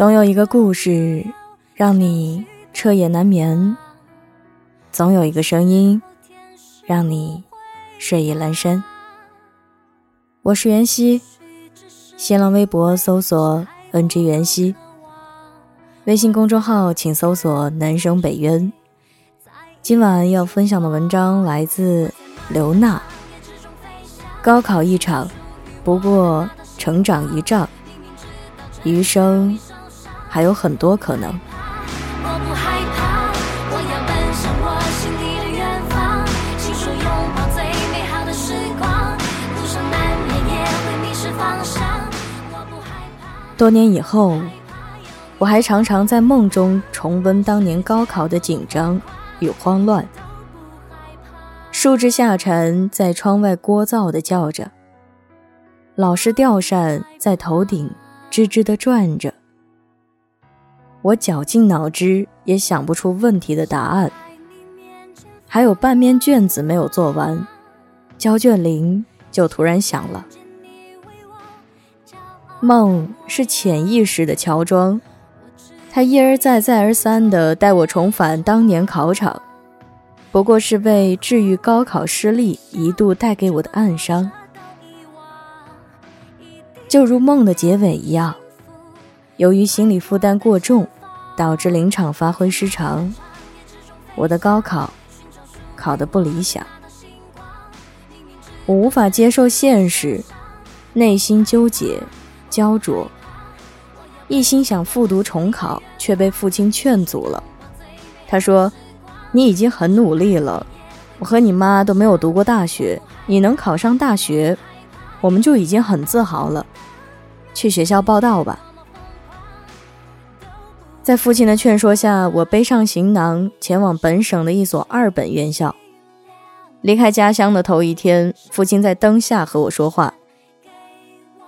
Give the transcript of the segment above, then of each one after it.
总有一个故事让你彻夜难眠，总有一个声音让你睡意阑珊。我是袁熙，新浪微博搜索 “ng 袁熙”，微信公众号请搜索“南生北渊”。今晚要分享的文章来自刘娜。高考一场，不过成长一丈，余生。还有很多可能。多年以后，我还常常在梦中重温当年高考的紧张与慌乱。树枝下沉，在窗外聒噪的叫着；老师吊扇在头顶吱吱的转着。我绞尽脑汁也想不出问题的答案，还有半面卷子没有做完，交卷铃就突然响了。梦是潜意识的乔装，他一而再、再而三地带我重返当年考场，不过是为治愈高考失利一度带给我的暗伤，就如梦的结尾一样。由于心理负担过重，导致临场发挥失常，我的高考考得不理想。我无法接受现实，内心纠结、焦灼，一心想复读重考，却被父亲劝阻了。他说：“你已经很努力了，我和你妈都没有读过大学，你能考上大学，我们就已经很自豪了。去学校报到吧。”在父亲的劝说下，我背上行囊前往本省的一所二本院校。离开家乡的头一天，父亲在灯下和我说话：“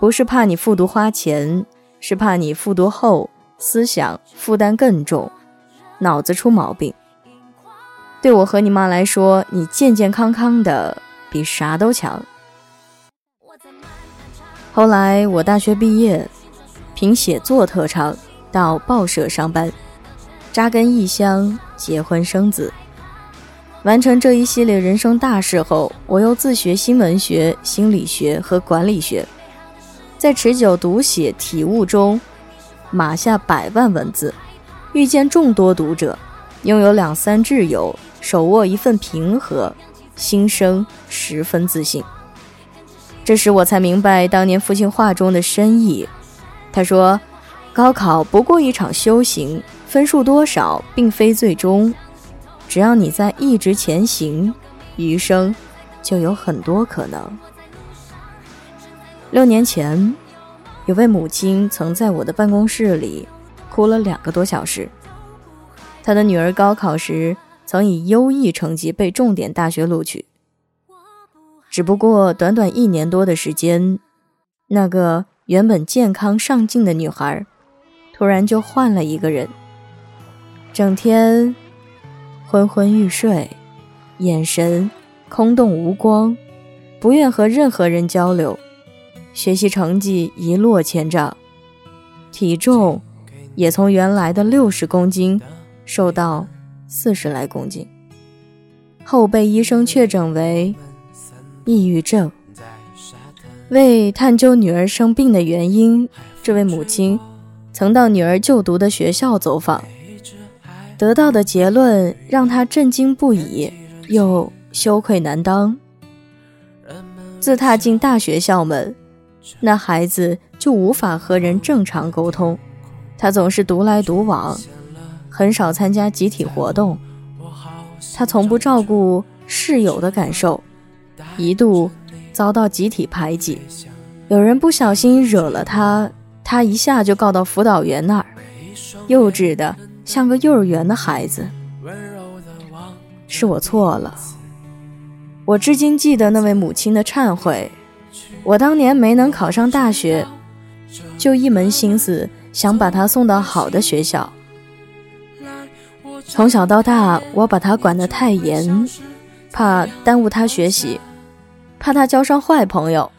不是怕你复读花钱，是怕你复读后思想负担更重，脑子出毛病。对我和你妈来说，你健健康康的比啥都强。”后来我大学毕业，凭写作特长。到报社上班，扎根异乡，结婚生子，完成这一系列人生大事后，我又自学新闻学、心理学和管理学，在持久读写体悟中码下百万文字，遇见众多读者，拥有两三挚友，手握一份平和，心生十分自信。这时我才明白当年父亲话中的深意，他说。高考不过一场修行，分数多少并非最终，只要你在一直前行，余生就有很多可能。六年前，有位母亲曾在我的办公室里哭了两个多小时。她的女儿高考时曾以优异成绩被重点大学录取，只不过短短一年多的时间，那个原本健康上进的女孩。突然就换了一个人，整天昏昏欲睡，眼神空洞无光，不愿和任何人交流，学习成绩一落千丈，体重也从原来的六十公斤瘦到四十来公斤，后被医生确诊为抑郁症。为探究女儿生病的原因，这位母亲。曾到女儿就读的学校走访，得到的结论让他震惊不已，又羞愧难当。自踏进大学校门，那孩子就无法和人正常沟通，他总是独来独往，很少参加集体活动。他从不照顾室友的感受，一度遭到集体排挤，有人不小心惹了他。他一下就告到辅导员那儿，幼稚的像个幼儿园的孩子。是我错了，我至今记得那位母亲的忏悔。我当年没能考上大学，就一门心思想把他送到好的学校。从小到大，我把他管得太严，怕耽误他学习，怕他交上坏朋友。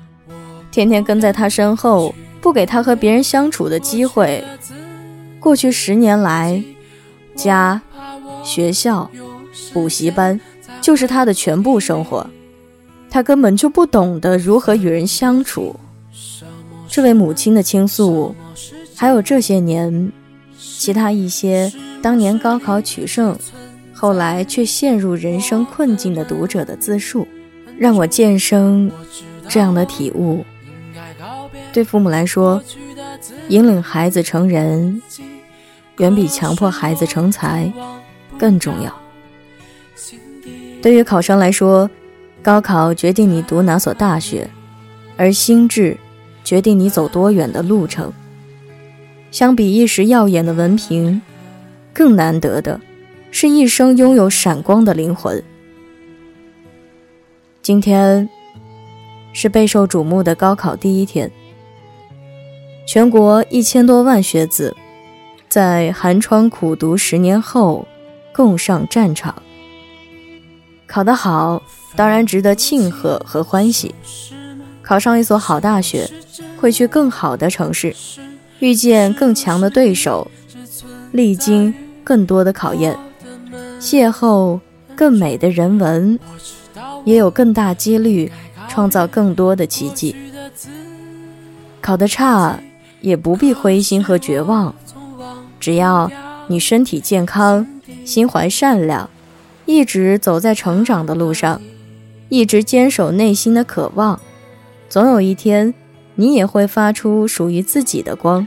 天天跟在他身后，不给他和别人相处的机会。过去十年来，家、学校、补习班，就是他的全部生活。他根本就不懂得如何与人相处。这位母亲的倾诉，还有这些年其他一些当年高考取胜，后来却陷入人生困境的读者的自述，让我渐生这样的体悟。对父母来说，引领孩子成人，远比强迫孩子成才更重要。对于考生来说，高考决定你读哪所大学，而心智决定你走多远的路程。相比一时耀眼的文凭，更难得的是一生拥有闪光的灵魂。今天是备受瞩目的高考第一天。全国一千多万学子，在寒窗苦读十年后，共上战场。考得好，当然值得庆贺和欢喜。考上一所好大学，会去更好的城市，遇见更强的对手，历经更多的考验，邂逅更美的人文，也有更大几率创造更多的奇迹。考得差。也不必灰心和绝望，只要你身体健康，心怀善良，一直走在成长的路上，一直坚守内心的渴望，总有一天，你也会发出属于自己的光。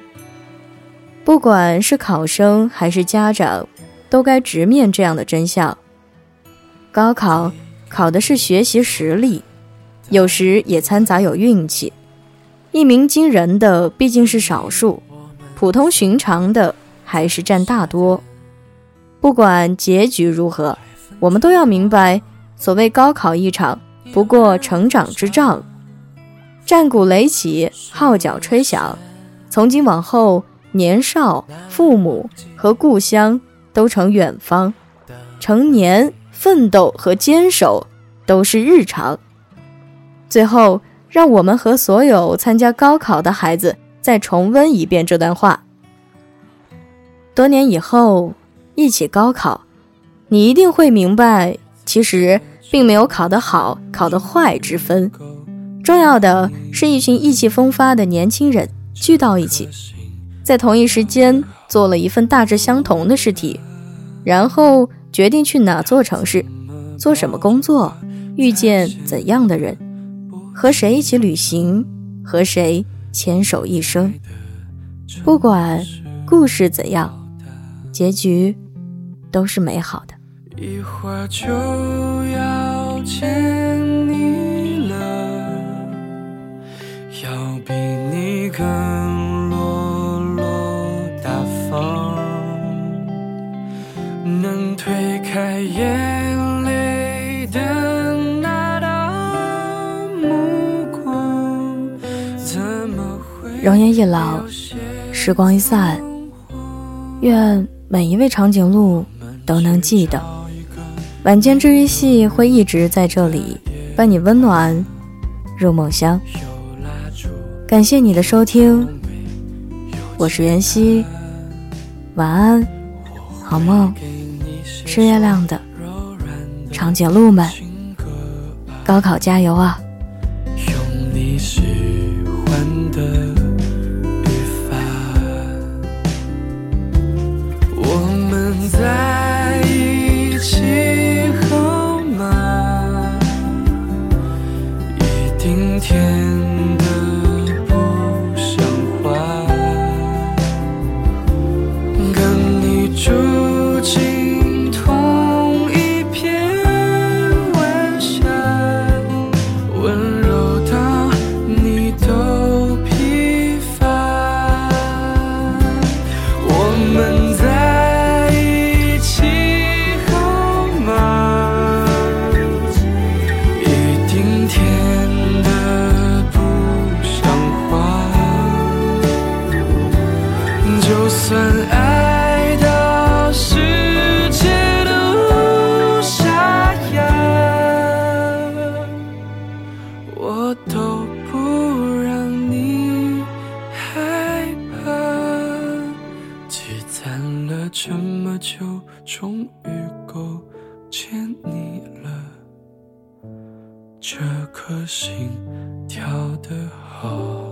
不管是考生还是家长，都该直面这样的真相：高考考的是学习实力，有时也掺杂有运气。一鸣惊人的毕竟是少数，普通寻常的还是占大多。不管结局如何，我们都要明白，所谓高考一场，不过成长之仗。战鼓擂起，号角吹响，从今往后，年少、父母和故乡都成远方，成年、奋斗和坚守都是日常。最后。让我们和所有参加高考的孩子再重温一遍这段话。多年以后一起高考，你一定会明白，其实并没有考得好、考得坏之分。重要的是一群意气风发的年轻人聚到一起，在同一时间做了一份大致相同的试题，然后决定去哪座城市，做什么工作，遇见怎样的人。和谁一起旅行，和谁牵手一生，不管故事怎样，结局都是美好的。一会儿就要见容颜一老，时光一散，愿每一位长颈鹿都能记得，晚间治愈系会一直在这里伴你温暖入梦乡。感谢你的收听，我是袁熙，晚安，好梦，吃月亮的长颈鹿们，高考加油啊！用你喜欢的我爱到世界都沙哑我都不让你害怕积攒了这么久终于够见你了。这颗心跳得好。